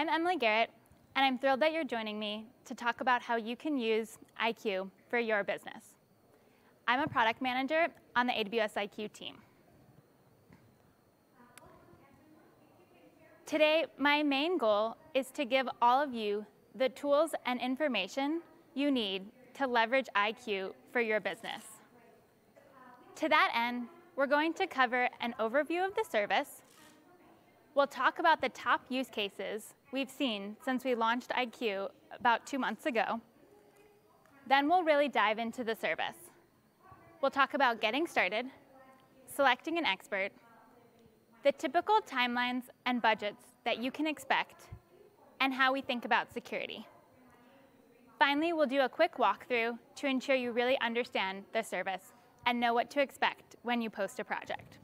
I'm Emily Garrett, and I'm thrilled that you're joining me to talk about how you can use IQ for your business. I'm a product manager on the AWS IQ team. Today, my main goal is to give all of you the tools and information you need to leverage IQ for your business. To that end, we're going to cover an overview of the service. We'll talk about the top use cases we've seen since we launched IQ about two months ago. Then we'll really dive into the service. We'll talk about getting started, selecting an expert, the typical timelines and budgets that you can expect, and how we think about security. Finally, we'll do a quick walkthrough to ensure you really understand the service and know what to expect when you post a project.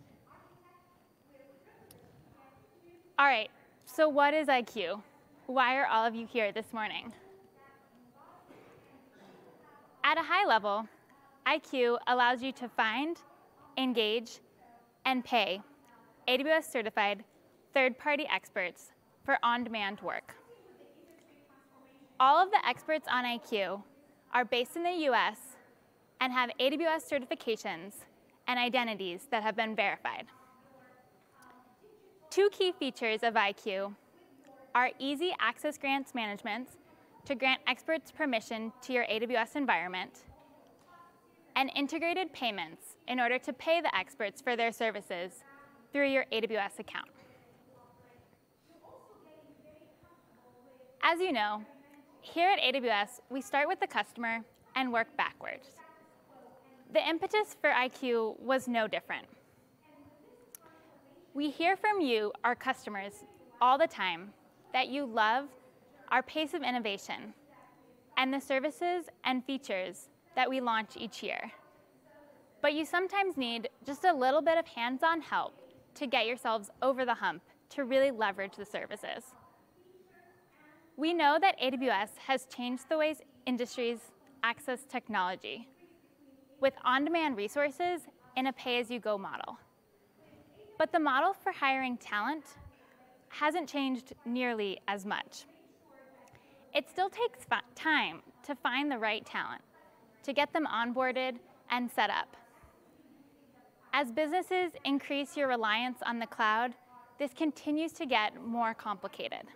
All right, so what is IQ? Why are all of you here this morning? At a high level, IQ allows you to find, engage, and pay AWS certified third-party experts for on-demand work. All of the experts on IQ are based in the US and have AWS certifications and identities that have been verified. Two key features of IQ are easy access grants management to grant experts permission to your AWS environment, and integrated payments in order to pay the experts for their services through your AWS account. As you know, here at AWS, we start with the customer and work backwards. The impetus for IQ was no different. We hear from you, our customers, all the time that you love our pace of innovation and the services and features that we launch each year. But you sometimes need just a little bit of hands-on help to get yourselves over the hump to really leverage the services. We know that AWS has changed the ways industries access technology with on-demand resources in a pay-as-you-go model. But the model for hiring talent hasn't changed nearly as much. It still takes time to find the right talent, to get them onboarded and set up. As businesses increase your reliance on the cloud, this continues to get more complicated.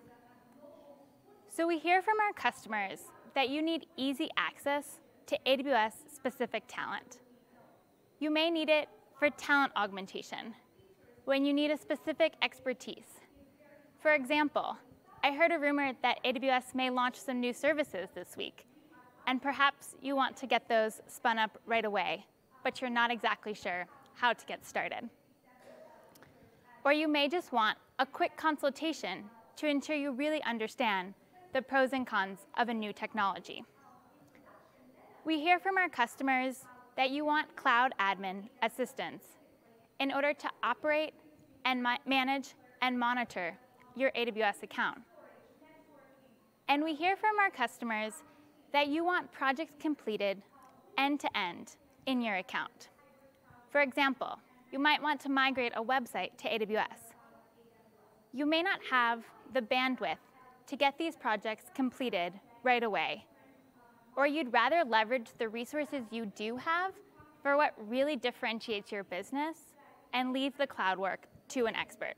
So we hear from our customers that you need easy access to AWS-specific talent. You may need it for talent augmentation, when you need a specific expertise. For example, I heard a rumor that AWS may launch some new services this week, and perhaps you want to get those spun up right away, but you're not exactly sure how to get started. Or you may just want a quick consultation to ensure you really understand the pros and cons of a new technology. We hear from our customers that you want cloud admin assistance in order to operate and manage and monitor your AWS account. And we hear from our customers that you want projects completed end to end in your account. For example, you might want to migrate a website to AWS. You may not have the bandwidth to get these projects completed right away, or you'd rather leverage the resources you do have for what really differentiates your business and leave the cloud work to an expert.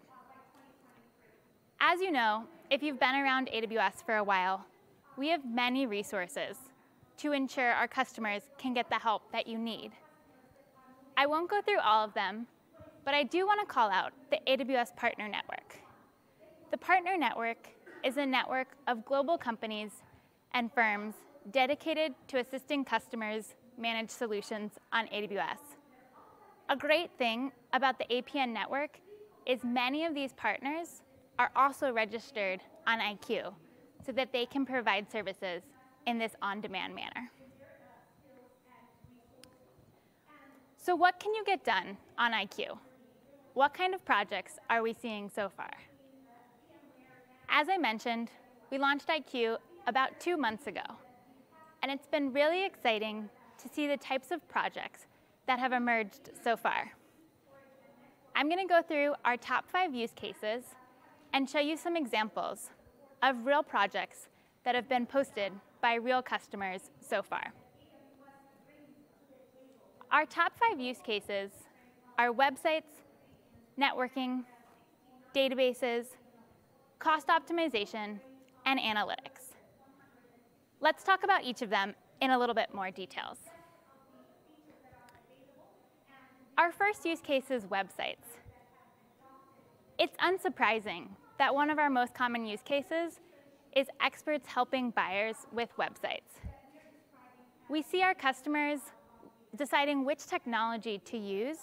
As you know, if you've been around AWS for a while, we have many resources to ensure our customers can get the help that you need. I won't go through all of them, but I do want to call out the AWS Partner Network. The Partner Network is a network of global companies and firms dedicated to assisting customers manage solutions on AWS. A great thing about the APN network is many of these partners are also registered on IQ so that they can provide services in this on-demand manner. So what can you get done on IQ? What kind of projects are we seeing so far? As I mentioned, we launched IQ about two months ago, and it's been really exciting to see the types of projects that have emerged so far. I'm going to go through our top five use cases and show you some examples of real projects that have been posted by real customers so far. Our top five use cases are websites, networking, databases, cost optimization, and analytics. Let's talk about each of them in a little bit more details. Our first use case is websites. It's unsurprising that one of our most common use cases is experts helping buyers with websites. We see our customers deciding which technology to use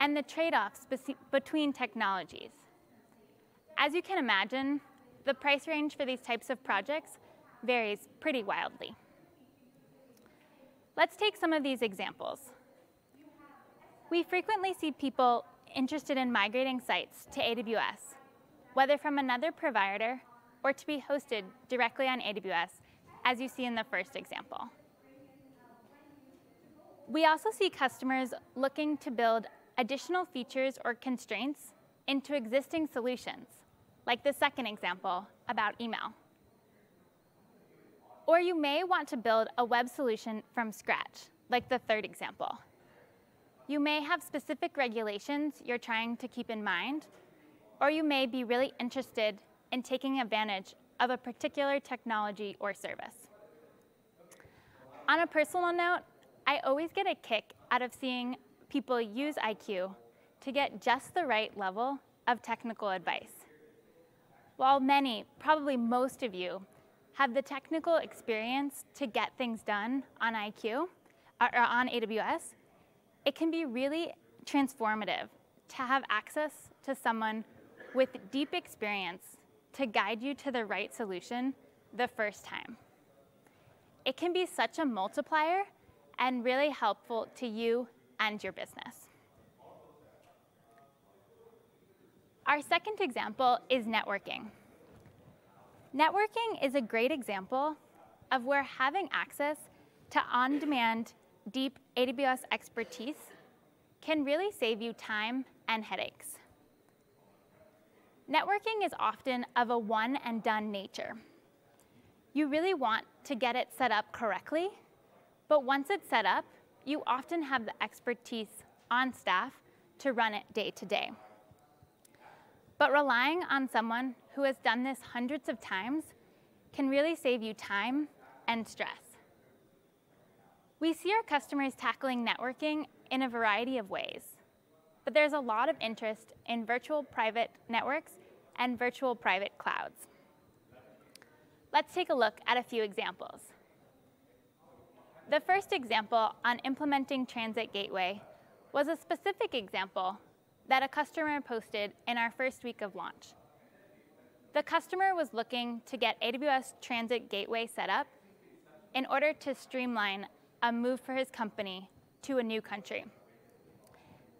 and the trade-offs between technologies. As you can imagine, the price range for these types of projects varies pretty wildly. Let's take some of these examples. We frequently see people interested in migrating sites to AWS, whether from another provider or to be hosted directly on AWS, as you see in the first example. We also see customers looking to build additional features or constraints into existing solutions, like the second example about email. Or you may want to build a web solution from scratch, like the third example. You may have specific regulations you're trying to keep in mind, or you may be really interested in taking advantage of a particular technology or service. On a personal note, I always get a kick out of seeing people use IQ to get just the right level of technical advice. While many, probably most of you, have the technical experience to get things done on IQ uh, or on AWS, it can be really transformative to have access to someone with deep experience to guide you to the right solution the first time. It can be such a multiplier and really helpful to you and your business. Our second example is networking. Networking is a great example of where having access to on-demand, deep AWS expertise can really save you time and headaches. Networking is often of a one and done nature. You really want to get it set up correctly, but once it's set up, you often have the expertise on staff to run it day to day. But relying on someone who has done this hundreds of times can really save you time and stress. We see our customers tackling networking in a variety of ways, but there's a lot of interest in virtual private networks and virtual private clouds. Let's take a look at a few examples. The first example on implementing Transit Gateway was a specific example that a customer posted in our first week of launch. The customer was looking to get AWS Transit Gateway set up in order to streamline a move for his company to a new country.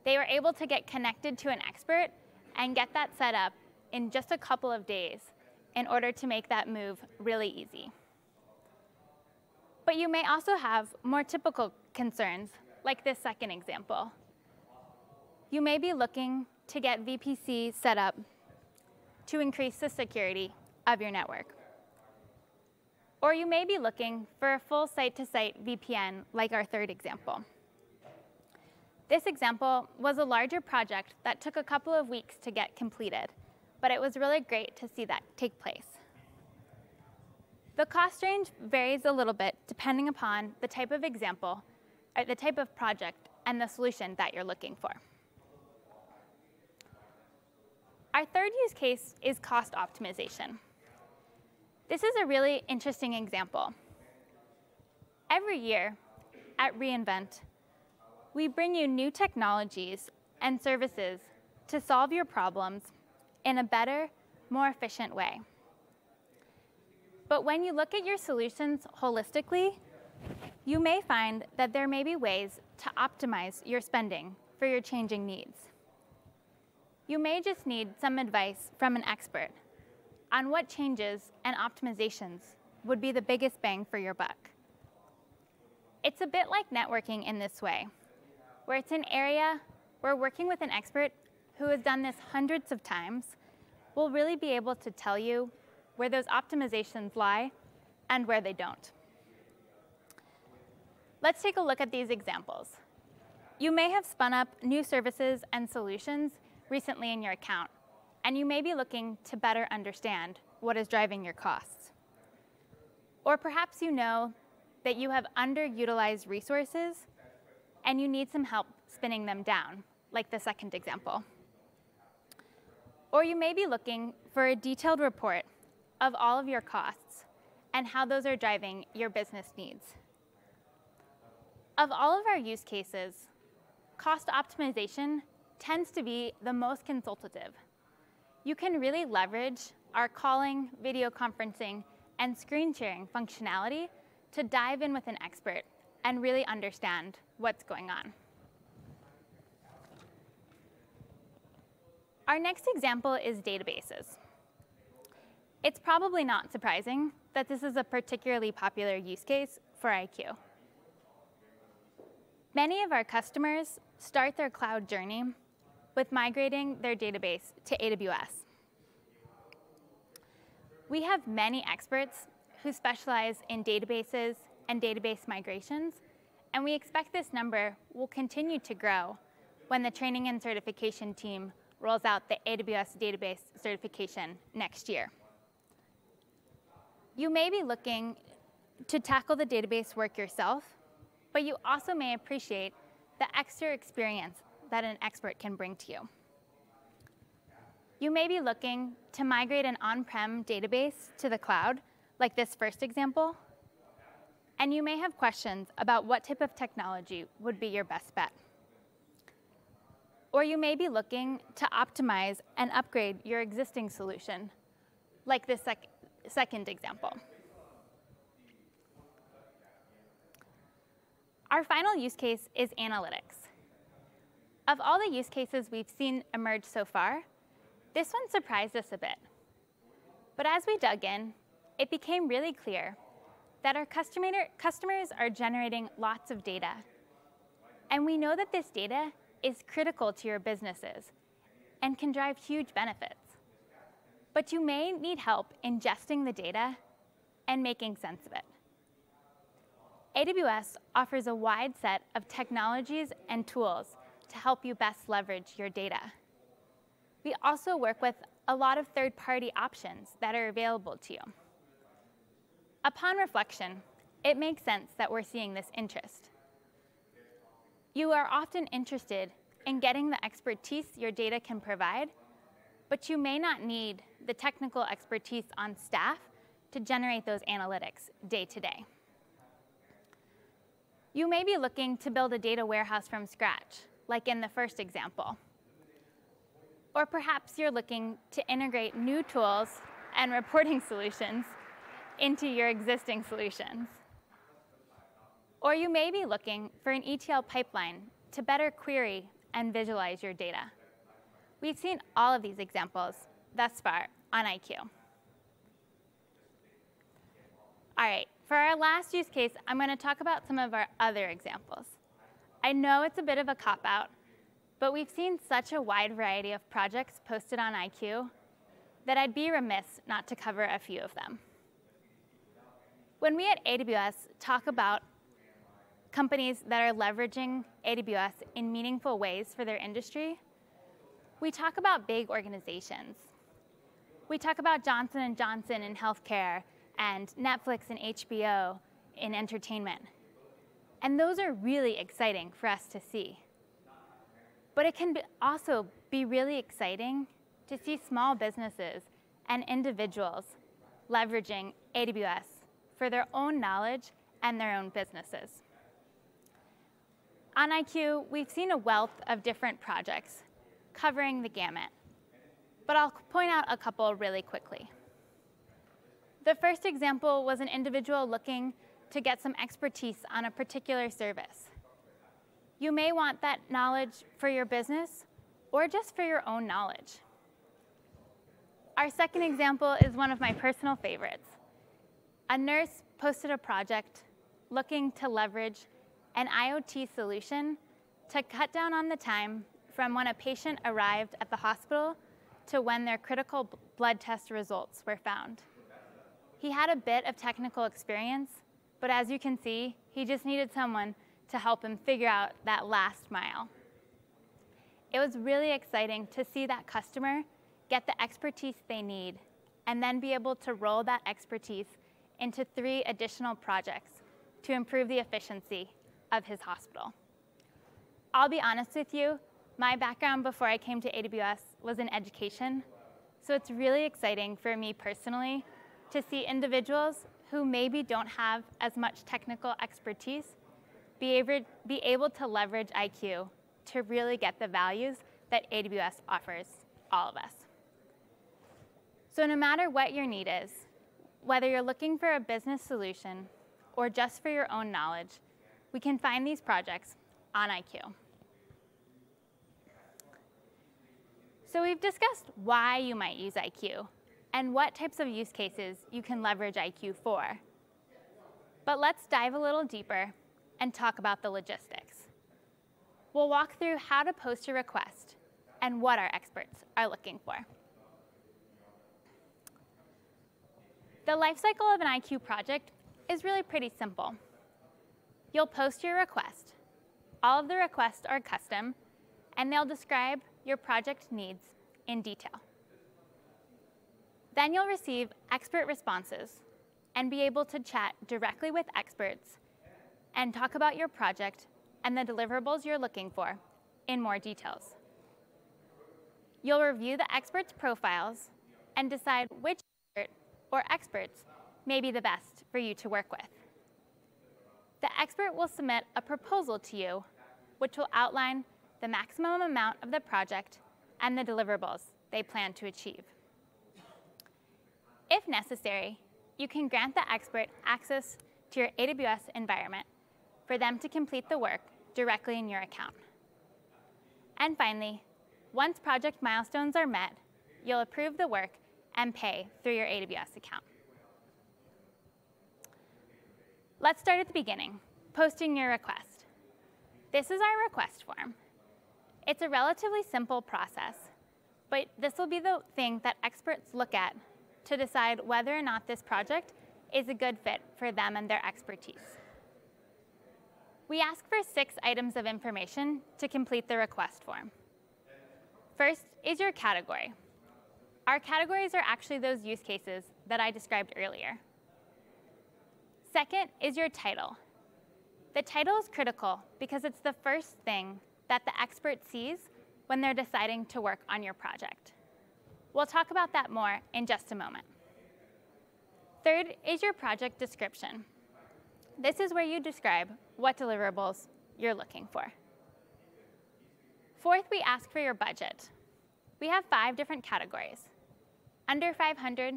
They were able to get connected to an expert and get that set up in just a couple of days in order to make that move really easy. But you may also have more typical concerns, like this second example. You may be looking to get VPC set up to increase the security of your network. Or you may be looking for a full site-to-site -site VPN, like our third example. This example was a larger project that took a couple of weeks to get completed, but it was really great to see that take place. The cost range varies a little bit depending upon the type of example, or the type of project, and the solution that you're looking for. Our third use case is cost optimization. This is a really interesting example. Every year at reInvent, we bring you new technologies and services to solve your problems in a better, more efficient way. But when you look at your solutions holistically, you may find that there may be ways to optimize your spending for your changing needs. You may just need some advice from an expert on what changes and optimizations would be the biggest bang for your buck. It's a bit like networking in this way where it's an area where working with an expert who has done this hundreds of times will really be able to tell you where those optimizations lie and where they don't. Let's take a look at these examples. You may have spun up new services and solutions recently in your account, and you may be looking to better understand what is driving your costs. Or perhaps you know that you have underutilized resources and you need some help spinning them down, like the second example. Or you may be looking for a detailed report of all of your costs and how those are driving your business needs. Of all of our use cases, cost optimization tends to be the most consultative. You can really leverage our calling, video conferencing, and screen sharing functionality to dive in with an expert and really understand what's going on. Our next example is databases. It's probably not surprising that this is a particularly popular use case for IQ. Many of our customers start their cloud journey with migrating their database to AWS. We have many experts who specialize in databases and database migrations, and we expect this number will continue to grow when the training and certification team rolls out the AWS database certification next year. You may be looking to tackle the database work yourself, but you also may appreciate the extra experience that an expert can bring to you. You may be looking to migrate an on-prem database to the cloud, like this first example, and you may have questions about what type of technology would be your best bet. Or you may be looking to optimize and upgrade your existing solution, like this sec second example. Our final use case is analytics. Of all the use cases we've seen emerge so far, this one surprised us a bit. But as we dug in, it became really clear that our customer, customers are generating lots of data. And we know that this data is critical to your businesses and can drive huge benefits. But you may need help ingesting the data and making sense of it. AWS offers a wide set of technologies and tools to help you best leverage your data. We also work with a lot of third-party options that are available to you. Upon reflection, it makes sense that we're seeing this interest. You are often interested in getting the expertise your data can provide, but you may not need the technical expertise on staff to generate those analytics day to day. You may be looking to build a data warehouse from scratch, like in the first example. Or perhaps you're looking to integrate new tools and reporting solutions into your existing solutions. Or you may be looking for an ETL pipeline to better query and visualize your data. We've seen all of these examples thus far on IQ. All right, for our last use case, I'm going to talk about some of our other examples. I know it's a bit of a cop-out, but we've seen such a wide variety of projects posted on IQ that I'd be remiss not to cover a few of them. When we at AWS talk about companies that are leveraging AWS in meaningful ways for their industry, we talk about big organizations. We talk about Johnson & Johnson in healthcare and Netflix and HBO in entertainment. And those are really exciting for us to see. But it can be also be really exciting to see small businesses and individuals leveraging AWS for their own knowledge and their own businesses. On IQ, we've seen a wealth of different projects covering the gamut, but I'll point out a couple really quickly. The first example was an individual looking to get some expertise on a particular service. You may want that knowledge for your business or just for your own knowledge. Our second example is one of my personal favorites. A nurse posted a project looking to leverage an IoT solution to cut down on the time from when a patient arrived at the hospital to when their critical blood test results were found. He had a bit of technical experience, but as you can see, he just needed someone to help him figure out that last mile. It was really exciting to see that customer get the expertise they need and then be able to roll that expertise into three additional projects to improve the efficiency of his hospital. I'll be honest with you, my background before I came to AWS was in education, so it's really exciting for me personally to see individuals who maybe don't have as much technical expertise be able, to leverage IQ to really get the values that AWS offers all of us. So no matter what your need is, whether you're looking for a business solution or just for your own knowledge, we can find these projects on IQ. So we've discussed why you might use IQ and what types of use cases you can leverage IQ for. But let's dive a little deeper and talk about the logistics. We'll walk through how to post a request and what our experts are looking for. The lifecycle of an IQ project is really pretty simple. You'll post your request. All of the requests are custom, and they'll describe your project needs in detail. Then you'll receive expert responses and be able to chat directly with experts and talk about your project and the deliverables you're looking for in more details. You'll review the experts' profiles and decide which expert or experts may be the best for you to work with. The expert will submit a proposal to you, which will outline the maximum amount of the project and the deliverables they plan to achieve. If necessary, you can grant the expert access to your AWS environment for them to complete the work directly in your account. And finally, once project milestones are met, you'll approve the work and pay through your AWS account. Let's start at the beginning, posting your request. This is our request form. It's a relatively simple process, but this will be the thing that experts look at to decide whether or not this project is a good fit for them and their expertise. We ask for six items of information to complete the request form. First is your category. Our categories are actually those use cases that I described earlier. Second is your title. The title is critical because it's the first thing that the expert sees when they're deciding to work on your project. We'll talk about that more in just a moment. Third is your project description. This is where you describe what deliverables you're looking for. Fourth, we ask for your budget. We have five different categories. Under 500,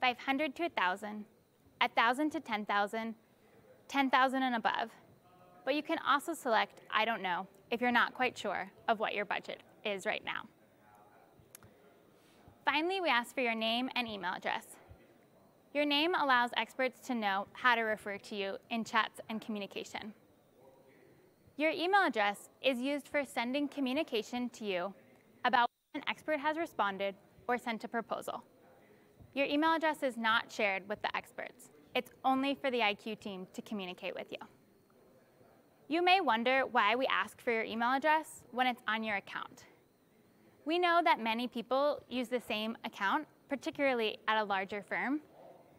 500 to 1,000, 1,000 to 10,000, 10,000 and above. But you can also select, I don't know, if you're not quite sure of what your budget is right now. Finally, we ask for your name and email address. Your name allows experts to know how to refer to you in chats and communication. Your email address is used for sending communication to you about when an expert has responded or sent a proposal. Your email address is not shared with the experts. It's only for the IQ team to communicate with you. You may wonder why we ask for your email address when it's on your account. We know that many people use the same account, particularly at a larger firm,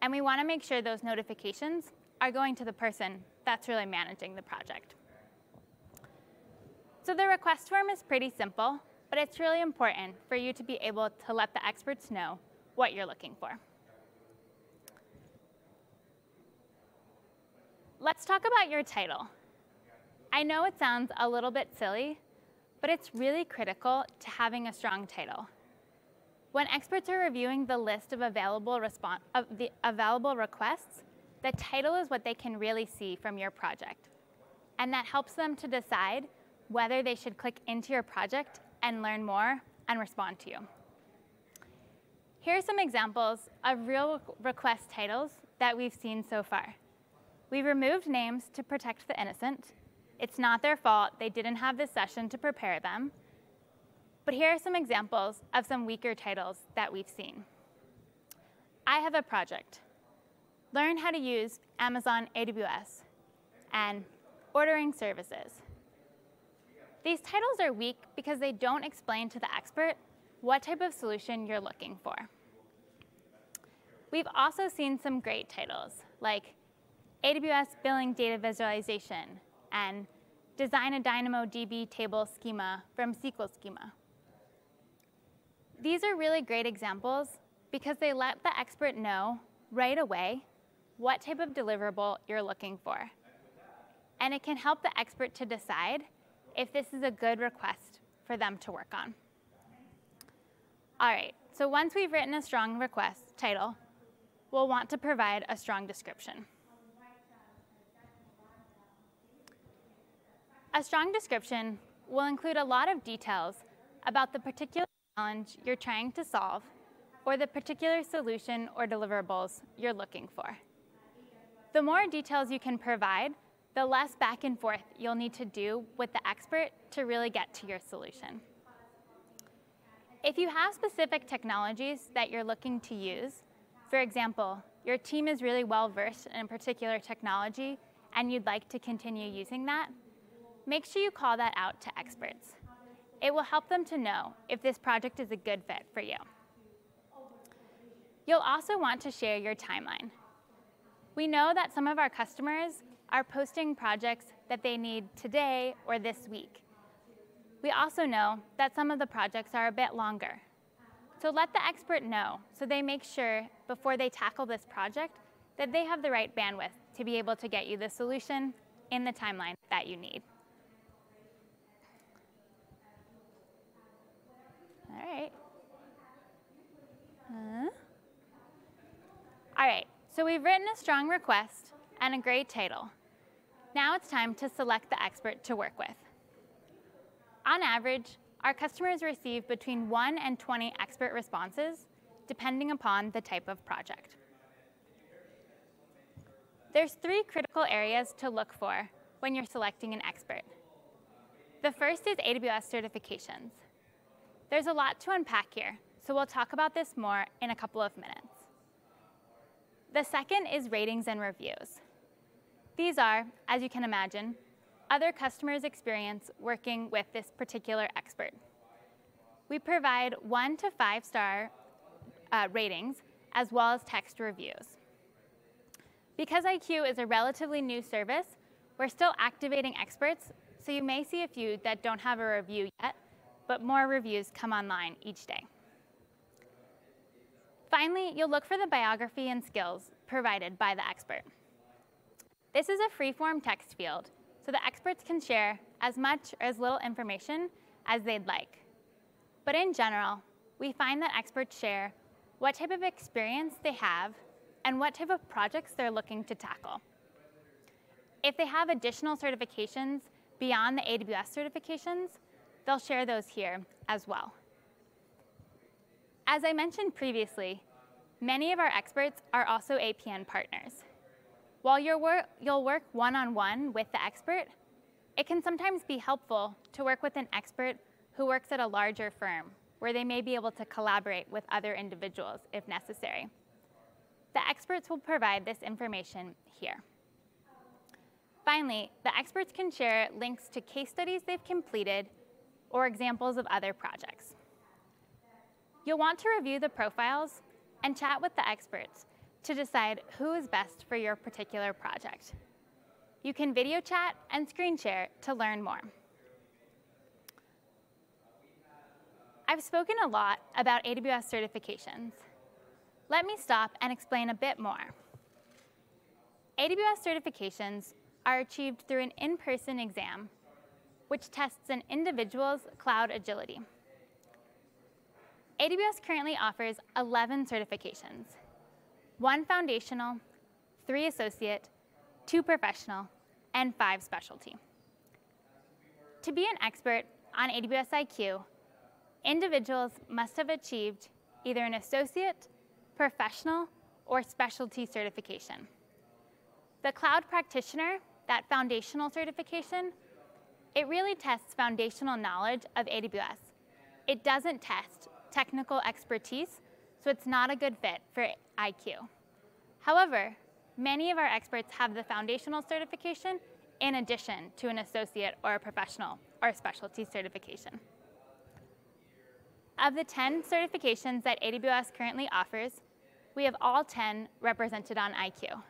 and we want to make sure those notifications are going to the person that's really managing the project. So the request form is pretty simple, but it's really important for you to be able to let the experts know what you're looking for. Let's talk about your title. I know it sounds a little bit silly, but it's really critical to having a strong title. When experts are reviewing the list of available, of the available requests, the title is what they can really see from your project. And that helps them to decide whether they should click into your project and learn more and respond to you. Here are some examples of real request titles that we've seen so far. We removed names to protect the innocent, it's not their fault. They didn't have this session to prepare them. But here are some examples of some weaker titles that we've seen. I have a project. learn how to use Amazon AWS, and ordering services. These titles are weak because they don't explain to the expert what type of solution you're looking for. We've also seen some great titles like AWS Billing Data Visualization and Design a DynamoDB table schema from SQL Schema. These are really great examples because they let the expert know right away what type of deliverable you're looking for. And it can help the expert to decide if this is a good request for them to work on. All right, so once we've written a strong request title, we'll want to provide a strong description. A strong description will include a lot of details about the particular challenge you're trying to solve or the particular solution or deliverables you're looking for. The more details you can provide, the less back and forth you'll need to do with the expert to really get to your solution. If you have specific technologies that you're looking to use, for example, your team is really well versed in a particular technology and you'd like to continue using that, make sure you call that out to experts. It will help them to know if this project is a good fit for you. You'll also want to share your timeline. We know that some of our customers are posting projects that they need today or this week. We also know that some of the projects are a bit longer. So let the expert know so they make sure before they tackle this project that they have the right bandwidth to be able to get you the solution in the timeline that you need. All right. Uh, all right, so we've written a strong request and a great title. Now it's time to select the expert to work with. On average, our customers receive between 1 and 20 expert responses, depending upon the type of project. There's three critical areas to look for when you're selecting an expert. The first is AWS certifications. There's a lot to unpack here, so we'll talk about this more in a couple of minutes. The second is ratings and reviews. These are, as you can imagine, other customers' experience working with this particular expert. We provide one to five star uh, ratings as well as text reviews. Because IQ is a relatively new service, we're still activating experts, so you may see a few that don't have a review yet, but more reviews come online each day. Finally, you'll look for the biography and skills provided by the expert. This is a free-form text field, so the experts can share as much or as little information as they'd like. But in general, we find that experts share what type of experience they have and what type of projects they're looking to tackle. If they have additional certifications beyond the AWS certifications, they'll share those here as well. As I mentioned previously, many of our experts are also APN partners. While you will work one-on-one -on -one with the expert, it can sometimes be helpful to work with an expert who works at a larger firm, where they may be able to collaborate with other individuals if necessary. The experts will provide this information here. Finally, the experts can share links to case studies they've completed or examples of other projects. You'll want to review the profiles and chat with the experts to decide who is best for your particular project. You can video chat and screen share to learn more. I've spoken a lot about AWS certifications. Let me stop and explain a bit more. AWS certifications are achieved through an in-person exam which tests an individual's cloud agility. AWS currently offers 11 certifications, one foundational, three associate, two professional, and five specialty. To be an expert on AWS IQ, individuals must have achieved either an associate, professional, or specialty certification. The cloud practitioner, that foundational certification, it really tests foundational knowledge of AWS. It doesn't test technical expertise, so it's not a good fit for IQ. However, many of our experts have the foundational certification in addition to an associate or a professional or specialty certification. Of the 10 certifications that AWS currently offers, we have all 10 represented on IQ.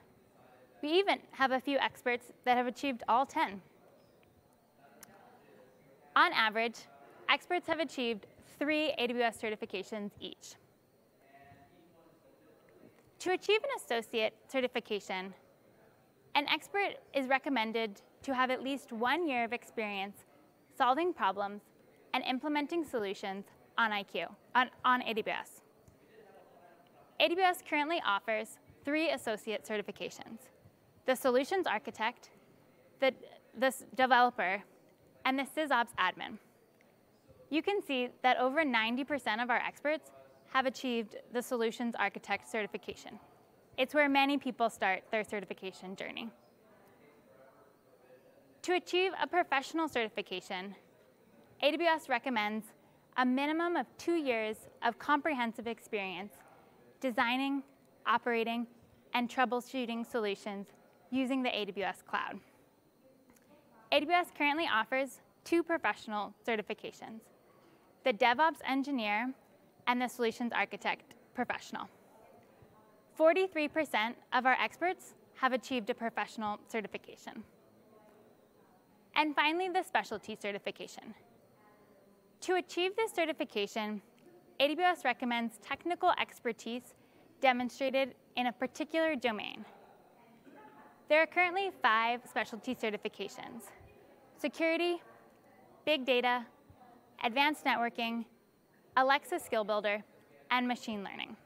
We even have a few experts that have achieved all 10. On average, experts have achieved three AWS certifications each. To achieve an associate certification, an expert is recommended to have at least one year of experience solving problems and implementing solutions on IQ, on, on AWS. AWS currently offers three associate certifications, the Solutions Architect, the, the Developer, and the SysOps Admin. You can see that over 90% of our experts have achieved the Solutions Architect certification. It's where many people start their certification journey. To achieve a professional certification, AWS recommends a minimum of two years of comprehensive experience designing, operating, and troubleshooting solutions using the AWS cloud. AWS currently offers two professional certifications, the DevOps Engineer and the Solutions Architect Professional. 43% of our experts have achieved a professional certification. And finally, the specialty certification. To achieve this certification, AWS recommends technical expertise demonstrated in a particular domain. There are currently five specialty certifications, security, big data, advanced networking, Alexa Skill Builder, and machine learning.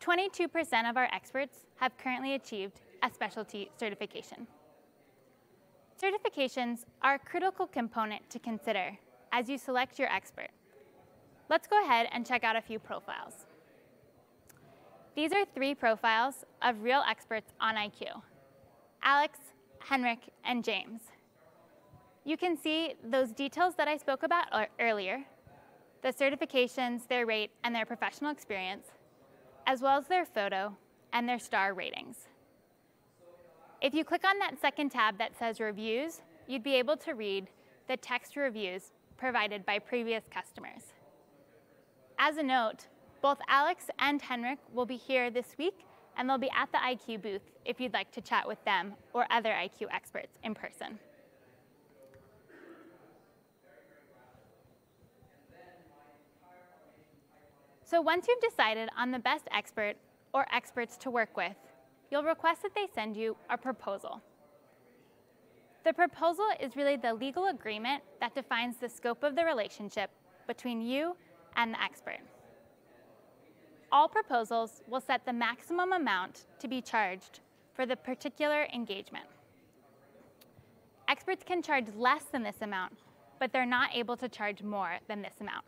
22% of our experts have currently achieved a specialty certification. Certifications are a critical component to consider as you select your expert. Let's go ahead and check out a few profiles. These are three profiles of real experts on IQ, Alex, Henrik, and James. You can see those details that I spoke about earlier, the certifications, their rate, and their professional experience, as well as their photo and their star ratings. If you click on that second tab that says Reviews, you'd be able to read the text reviews provided by previous customers. As a note, both Alex and Henrik will be here this week, and they'll be at the IQ booth if you'd like to chat with them or other IQ experts in person. So once you've decided on the best expert or experts to work with, you'll request that they send you a proposal. The proposal is really the legal agreement that defines the scope of the relationship between you and the expert. All proposals will set the maximum amount to be charged for the particular engagement. Experts can charge less than this amount, but they're not able to charge more than this amount.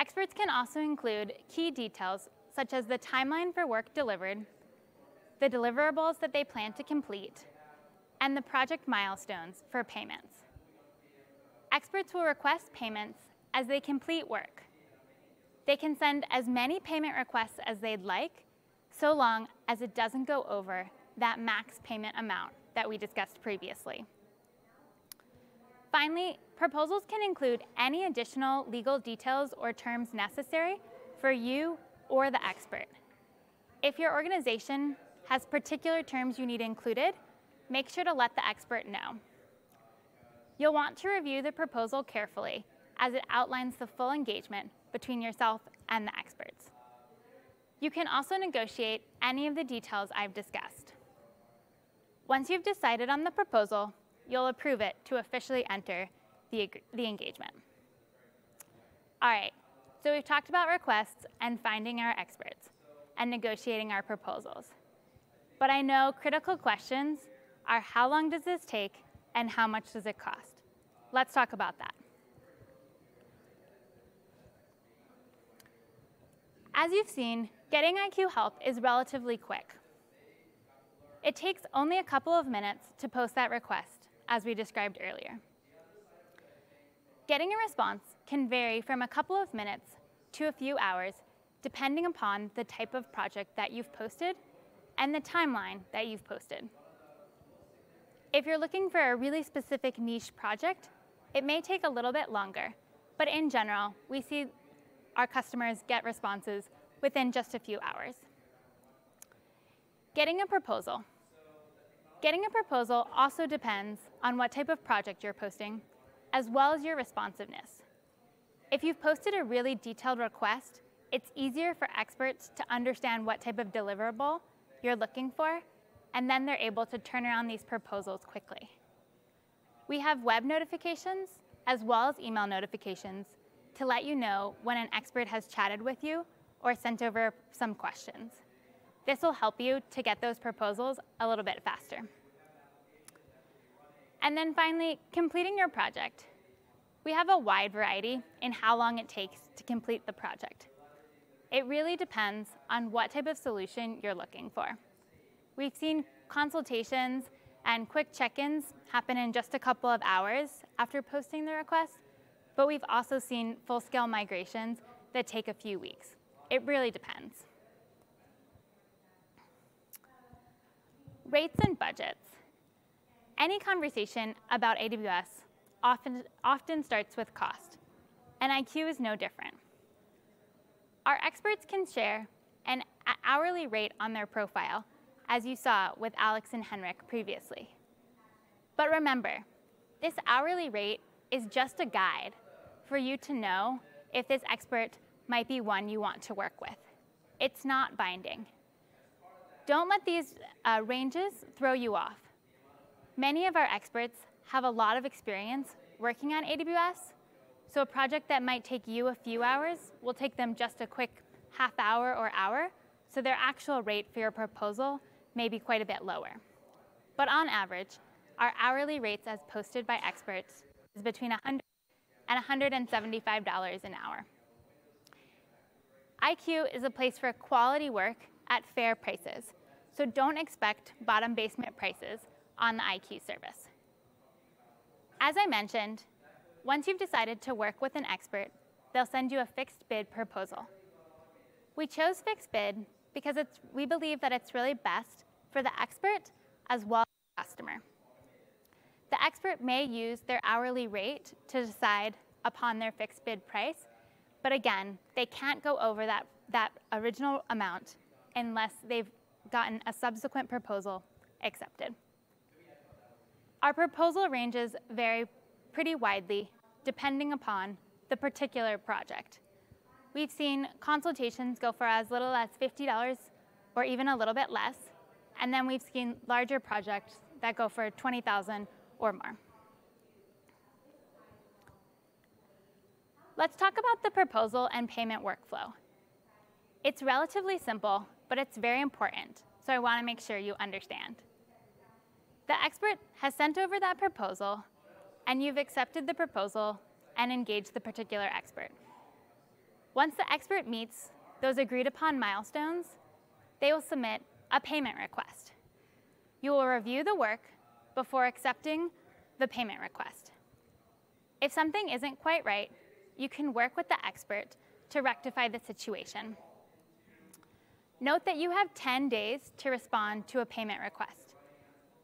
Experts can also include key details such as the timeline for work delivered, the deliverables that they plan to complete, and the project milestones for payments. Experts will request payments as they complete work. They can send as many payment requests as they'd like, so long as it doesn't go over that max payment amount that we discussed previously. Finally, proposals can include any additional legal details or terms necessary for you or the expert. If your organization has particular terms you need included, make sure to let the expert know. You'll want to review the proposal carefully as it outlines the full engagement between yourself and the experts. You can also negotiate any of the details I've discussed. Once you've decided on the proposal, you'll approve it to officially enter the, the engagement. All right, so we've talked about requests and finding our experts and negotiating our proposals. But I know critical questions are how long does this take and how much does it cost? Let's talk about that. As you've seen, getting IQ help is relatively quick. It takes only a couple of minutes to post that request, as we described earlier. Getting a response can vary from a couple of minutes to a few hours, depending upon the type of project that you've posted and the timeline that you've posted. If you're looking for a really specific niche project, it may take a little bit longer, but in general, we see our customers get responses within just a few hours. Getting a proposal. Getting a proposal also depends on what type of project you're posting, as well as your responsiveness. If you've posted a really detailed request, it's easier for experts to understand what type of deliverable you're looking for, and then they're able to turn around these proposals quickly. We have web notifications as well as email notifications to let you know when an expert has chatted with you or sent over some questions. This will help you to get those proposals a little bit faster. And then finally, completing your project. We have a wide variety in how long it takes to complete the project. It really depends on what type of solution you're looking for. We've seen consultations and quick check-ins happen in just a couple of hours after posting the request, but we've also seen full-scale migrations that take a few weeks. It really depends. Rates and budgets. Any conversation about AWS often, often starts with cost, and IQ is no different. Our experts can share an hourly rate on their profile, as you saw with Alex and Henrik previously. But remember, this hourly rate is just a guide for you to know if this expert might be one you want to work with. It's not binding. Don't let these uh, ranges throw you off. Many of our experts have a lot of experience working on AWS, so a project that might take you a few hours will take them just a quick half hour or hour, so their actual rate for your proposal may be quite a bit lower. But on average, our hourly rates as posted by experts is between 100 and $175 an hour. IQ is a place for quality work at fair prices, so don't expect bottom basement prices on the IQ service. As I mentioned, once you've decided to work with an expert, they'll send you a fixed bid proposal. We chose fixed bid because we believe that it's really best for the expert as well as the customer. The expert may use their hourly rate to decide upon their fixed bid price, but again, they can't go over that, that original amount unless they've gotten a subsequent proposal accepted. Our proposal ranges vary pretty widely depending upon the particular project. We've seen consultations go for as little as $50 or even a little bit less, and then we've seen larger projects that go for 20,000 or more. Let's talk about the proposal and payment workflow. It's relatively simple, but it's very important, so I want to make sure you understand. The expert has sent over that proposal, and you've accepted the proposal and engaged the particular expert. Once the expert meets those agreed upon milestones, they will submit a payment request. You will review the work before accepting the payment request. If something isn't quite right, you can work with the expert to rectify the situation. Note that you have 10 days to respond to a payment request.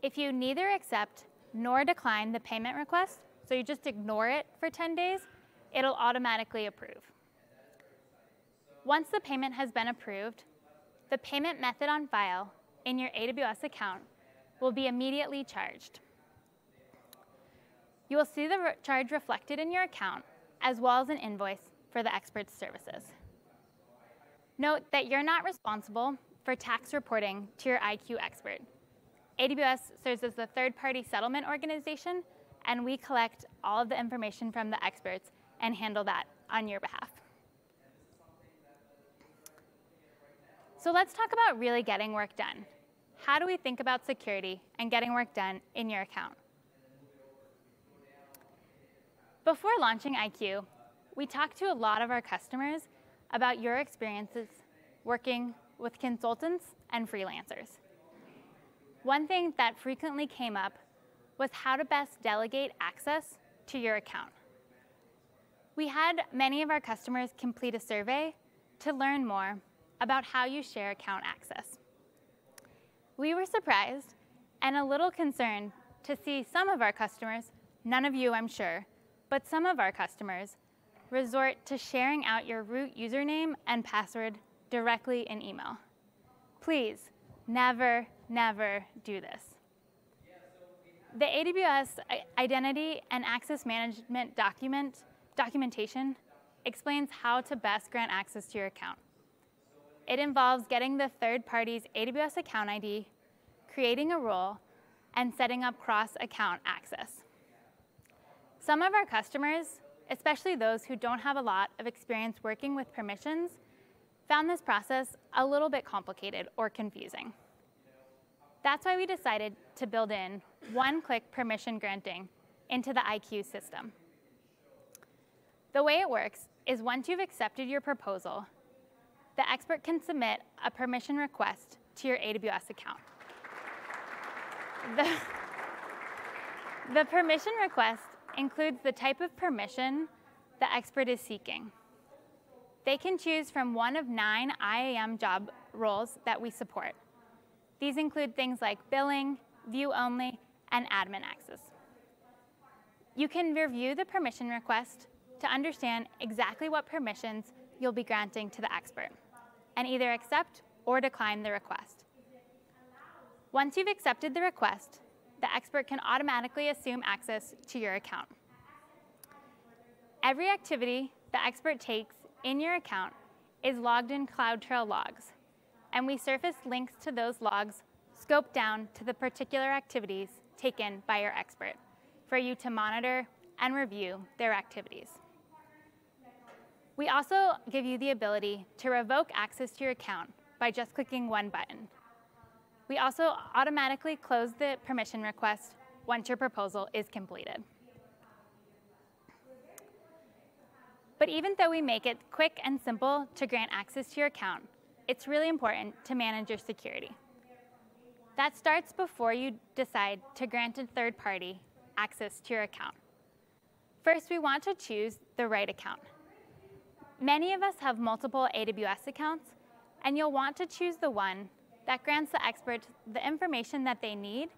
If you neither accept nor decline the payment request, so you just ignore it for 10 days, it'll automatically approve. Once the payment has been approved, the payment method on file in your AWS account will be immediately charged. You will see the re charge reflected in your account, as well as an invoice for the expert's services. Note that you're not responsible for tax reporting to your IQ expert, AWS serves as the third-party settlement organization, and we collect all of the information from the experts and handle that on your behalf. So let's talk about really getting work done. How do we think about security and getting work done in your account? Before launching IQ, we talked to a lot of our customers about your experiences working with consultants and freelancers. One thing that frequently came up was how to best delegate access to your account. We had many of our customers complete a survey to learn more about how you share account access. We were surprised and a little concerned to see some of our customers, none of you I'm sure, but some of our customers resort to sharing out your root username and password directly in email. Please, never, never do this. The AWS Identity and Access Management document, documentation explains how to best grant access to your account. It involves getting the third party's AWS account ID, creating a role, and setting up cross-account access. Some of our customers, especially those who don't have a lot of experience working with permissions, found this process a little bit complicated or confusing. That's why we decided to build in one-click permission granting into the IQ system. The way it works is once you've accepted your proposal, the expert can submit a permission request to your AWS account. The, the permission request includes the type of permission the expert is seeking. They can choose from one of nine IAM job roles that we support. These include things like billing, view only, and admin access. You can review the permission request to understand exactly what permissions you'll be granting to the expert, and either accept or decline the request. Once you've accepted the request, the expert can automatically assume access to your account. Every activity the expert takes in your account is logged in CloudTrail logs, and we surface links to those logs scoped down to the particular activities taken by your expert for you to monitor and review their activities. We also give you the ability to revoke access to your account by just clicking one button. We also automatically close the permission request once your proposal is completed. But even though we make it quick and simple to grant access to your account, it's really important to manage your security. That starts before you decide to grant a third party access to your account. First, we want to choose the right account. Many of us have multiple AWS accounts, and you'll want to choose the one that grants the expert the information that they need,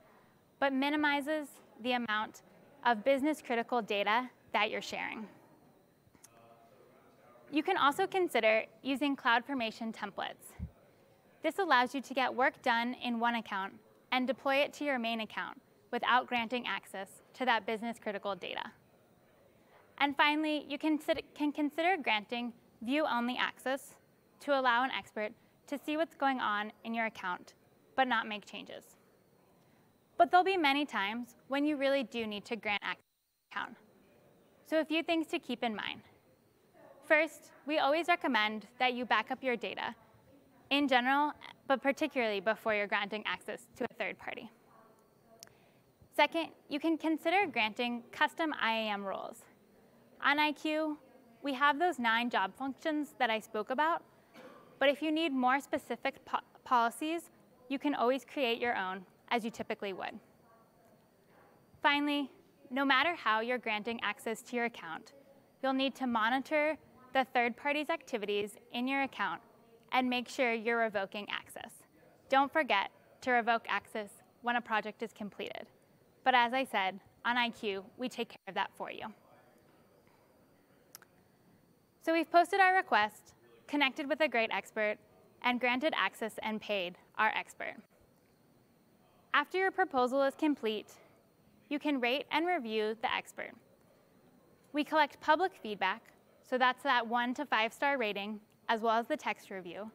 but minimizes the amount of business critical data that you're sharing. You can also consider using CloudFormation templates. This allows you to get work done in one account and deploy it to your main account without granting access to that business critical data. And finally, you can, can consider granting view-only access to allow an expert to see what's going on in your account, but not make changes. But there'll be many times when you really do need to grant access to account. So a few things to keep in mind. First, we always recommend that you back up your data in general, but particularly before you're granting access to a third party. Second, you can consider granting custom IAM roles. On IQ, we have those nine job functions that I spoke about, but if you need more specific po policies, you can always create your own, as you typically would. Finally, no matter how you're granting access to your account, you'll need to monitor the third party's activities in your account and make sure you're revoking access. Don't forget to revoke access when a project is completed. But as I said, on IQ, we take care of that for you. So we've posted our request, connected with a great expert, and granted access and paid our expert. After your proposal is complete, you can rate and review the expert. We collect public feedback so that's that one to five star rating, as well as the text review.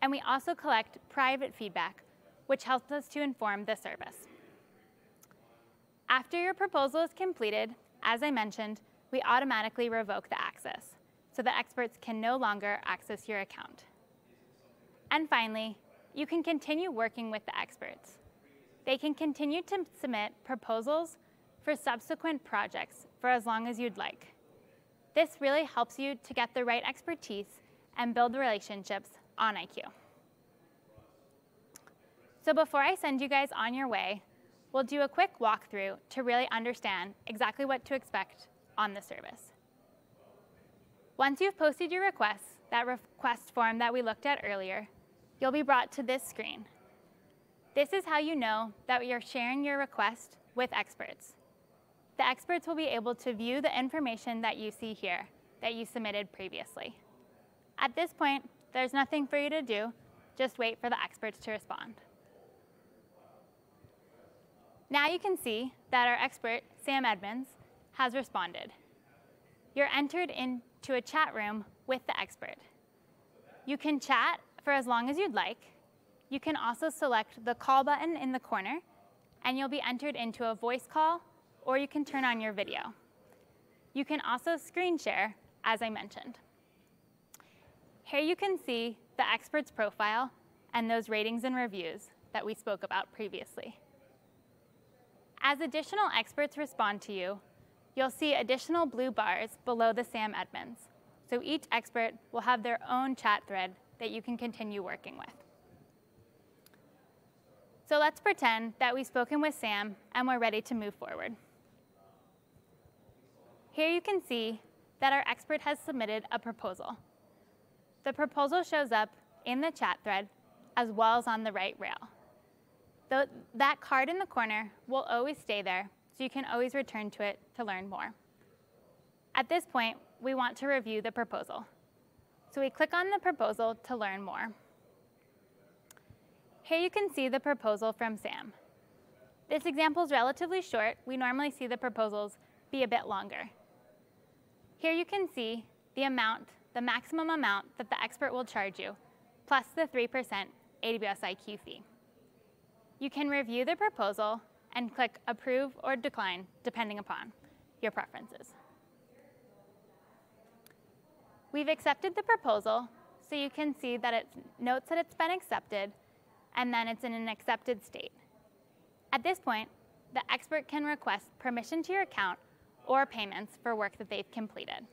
And we also collect private feedback, which helps us to inform the service. After your proposal is completed, as I mentioned, we automatically revoke the access, so the experts can no longer access your account. And finally, you can continue working with the experts. They can continue to submit proposals for subsequent projects for as long as you'd like. This really helps you to get the right expertise and build relationships on IQ. So before I send you guys on your way, we'll do a quick walkthrough to really understand exactly what to expect on the service. Once you've posted your requests, that request form that we looked at earlier, you'll be brought to this screen. This is how you know that you're sharing your request with experts. The experts will be able to view the information that you see here that you submitted previously. At this point, there's nothing for you to do, just wait for the experts to respond. Now you can see that our expert, Sam Edmonds, has responded. You're entered into a chat room with the expert. You can chat for as long as you'd like. You can also select the call button in the corner, and you'll be entered into a voice call, or you can turn on your video. You can also screen share, as I mentioned. Here you can see the expert's profile and those ratings and reviews that we spoke about previously. As additional experts respond to you, you'll see additional blue bars below the Sam Edmonds. So each expert will have their own chat thread that you can continue working with. So let's pretend that we've spoken with Sam and we're ready to move forward. Here you can see that our expert has submitted a proposal. The proposal shows up in the chat thread as well as on the right rail. The, that card in the corner will always stay there, so you can always return to it to learn more. At this point, we want to review the proposal. So we click on the proposal to learn more. Here you can see the proposal from Sam. This example is relatively short. We normally see the proposals be a bit longer. Here you can see the amount, the maximum amount that the expert will charge you, plus the 3% AWS IQ fee. You can review the proposal and click Approve or Decline, depending upon your preferences. We've accepted the proposal, so you can see that it notes that it's been accepted, and then it's in an accepted state. At this point, the expert can request permission to your account or payments for work that they've completed.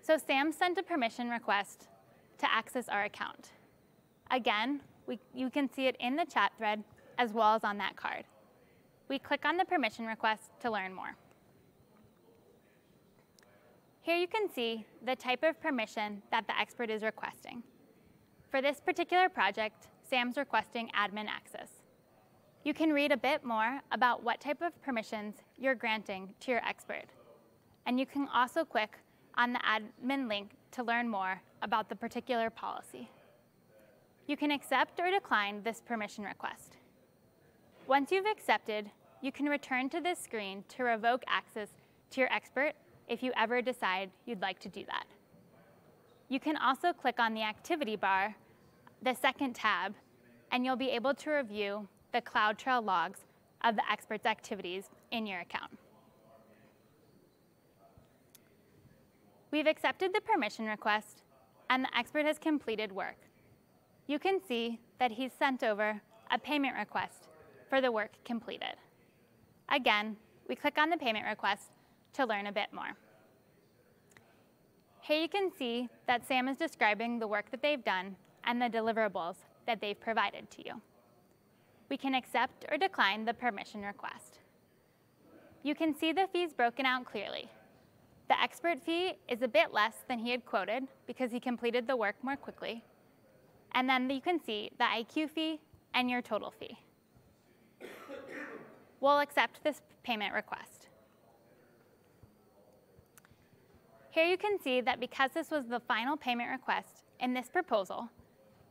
So Sam sent a permission request to access our account. Again, we, you can see it in the chat thread as well as on that card. We click on the permission request to learn more. Here you can see the type of permission that the expert is requesting. For this particular project, Sam's requesting admin access. You can read a bit more about what type of permissions you're granting to your expert. And you can also click on the admin link to learn more about the particular policy. You can accept or decline this permission request. Once you've accepted, you can return to this screen to revoke access to your expert if you ever decide you'd like to do that. You can also click on the activity bar, the second tab, and you'll be able to review the CloudTrail logs of the expert's activities in your account. We've accepted the permission request, and the expert has completed work. You can see that he's sent over a payment request for the work completed. Again, we click on the payment request to learn a bit more. Here you can see that Sam is describing the work that they've done and the deliverables that they've provided to you we can accept or decline the permission request. You can see the fees broken out clearly. The expert fee is a bit less than he had quoted because he completed the work more quickly. And then you can see the IQ fee and your total fee. We'll accept this payment request. Here you can see that because this was the final payment request in this proposal,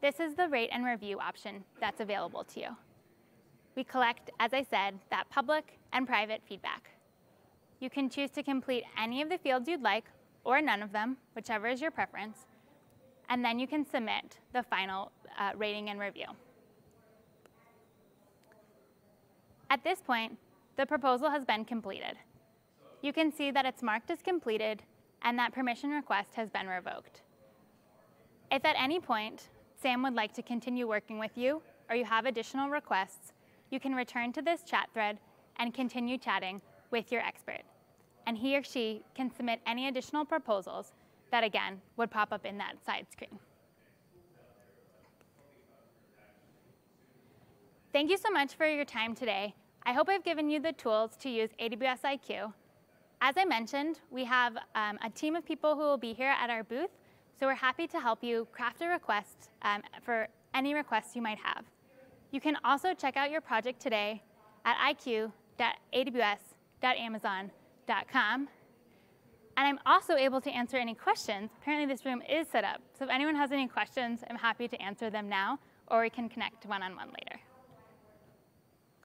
this is the rate and review option that's available to you we collect, as I said, that public and private feedback. You can choose to complete any of the fields you'd like, or none of them, whichever is your preference, and then you can submit the final uh, rating and review. At this point, the proposal has been completed. You can see that it's marked as completed and that permission request has been revoked. If at any point Sam would like to continue working with you or you have additional requests, you can return to this chat thread and continue chatting with your expert. And he or she can submit any additional proposals that, again, would pop up in that side screen. Thank you so much for your time today. I hope I've given you the tools to use AWS IQ. As I mentioned, we have um, a team of people who will be here at our booth, So we're happy to help you craft a request um, for any requests you might have. You can also check out your project today at iq.aws.amazon.com. And I'm also able to answer any questions. Apparently this room is set up. So if anyone has any questions, I'm happy to answer them now, or we can connect one-on-one -on -one later.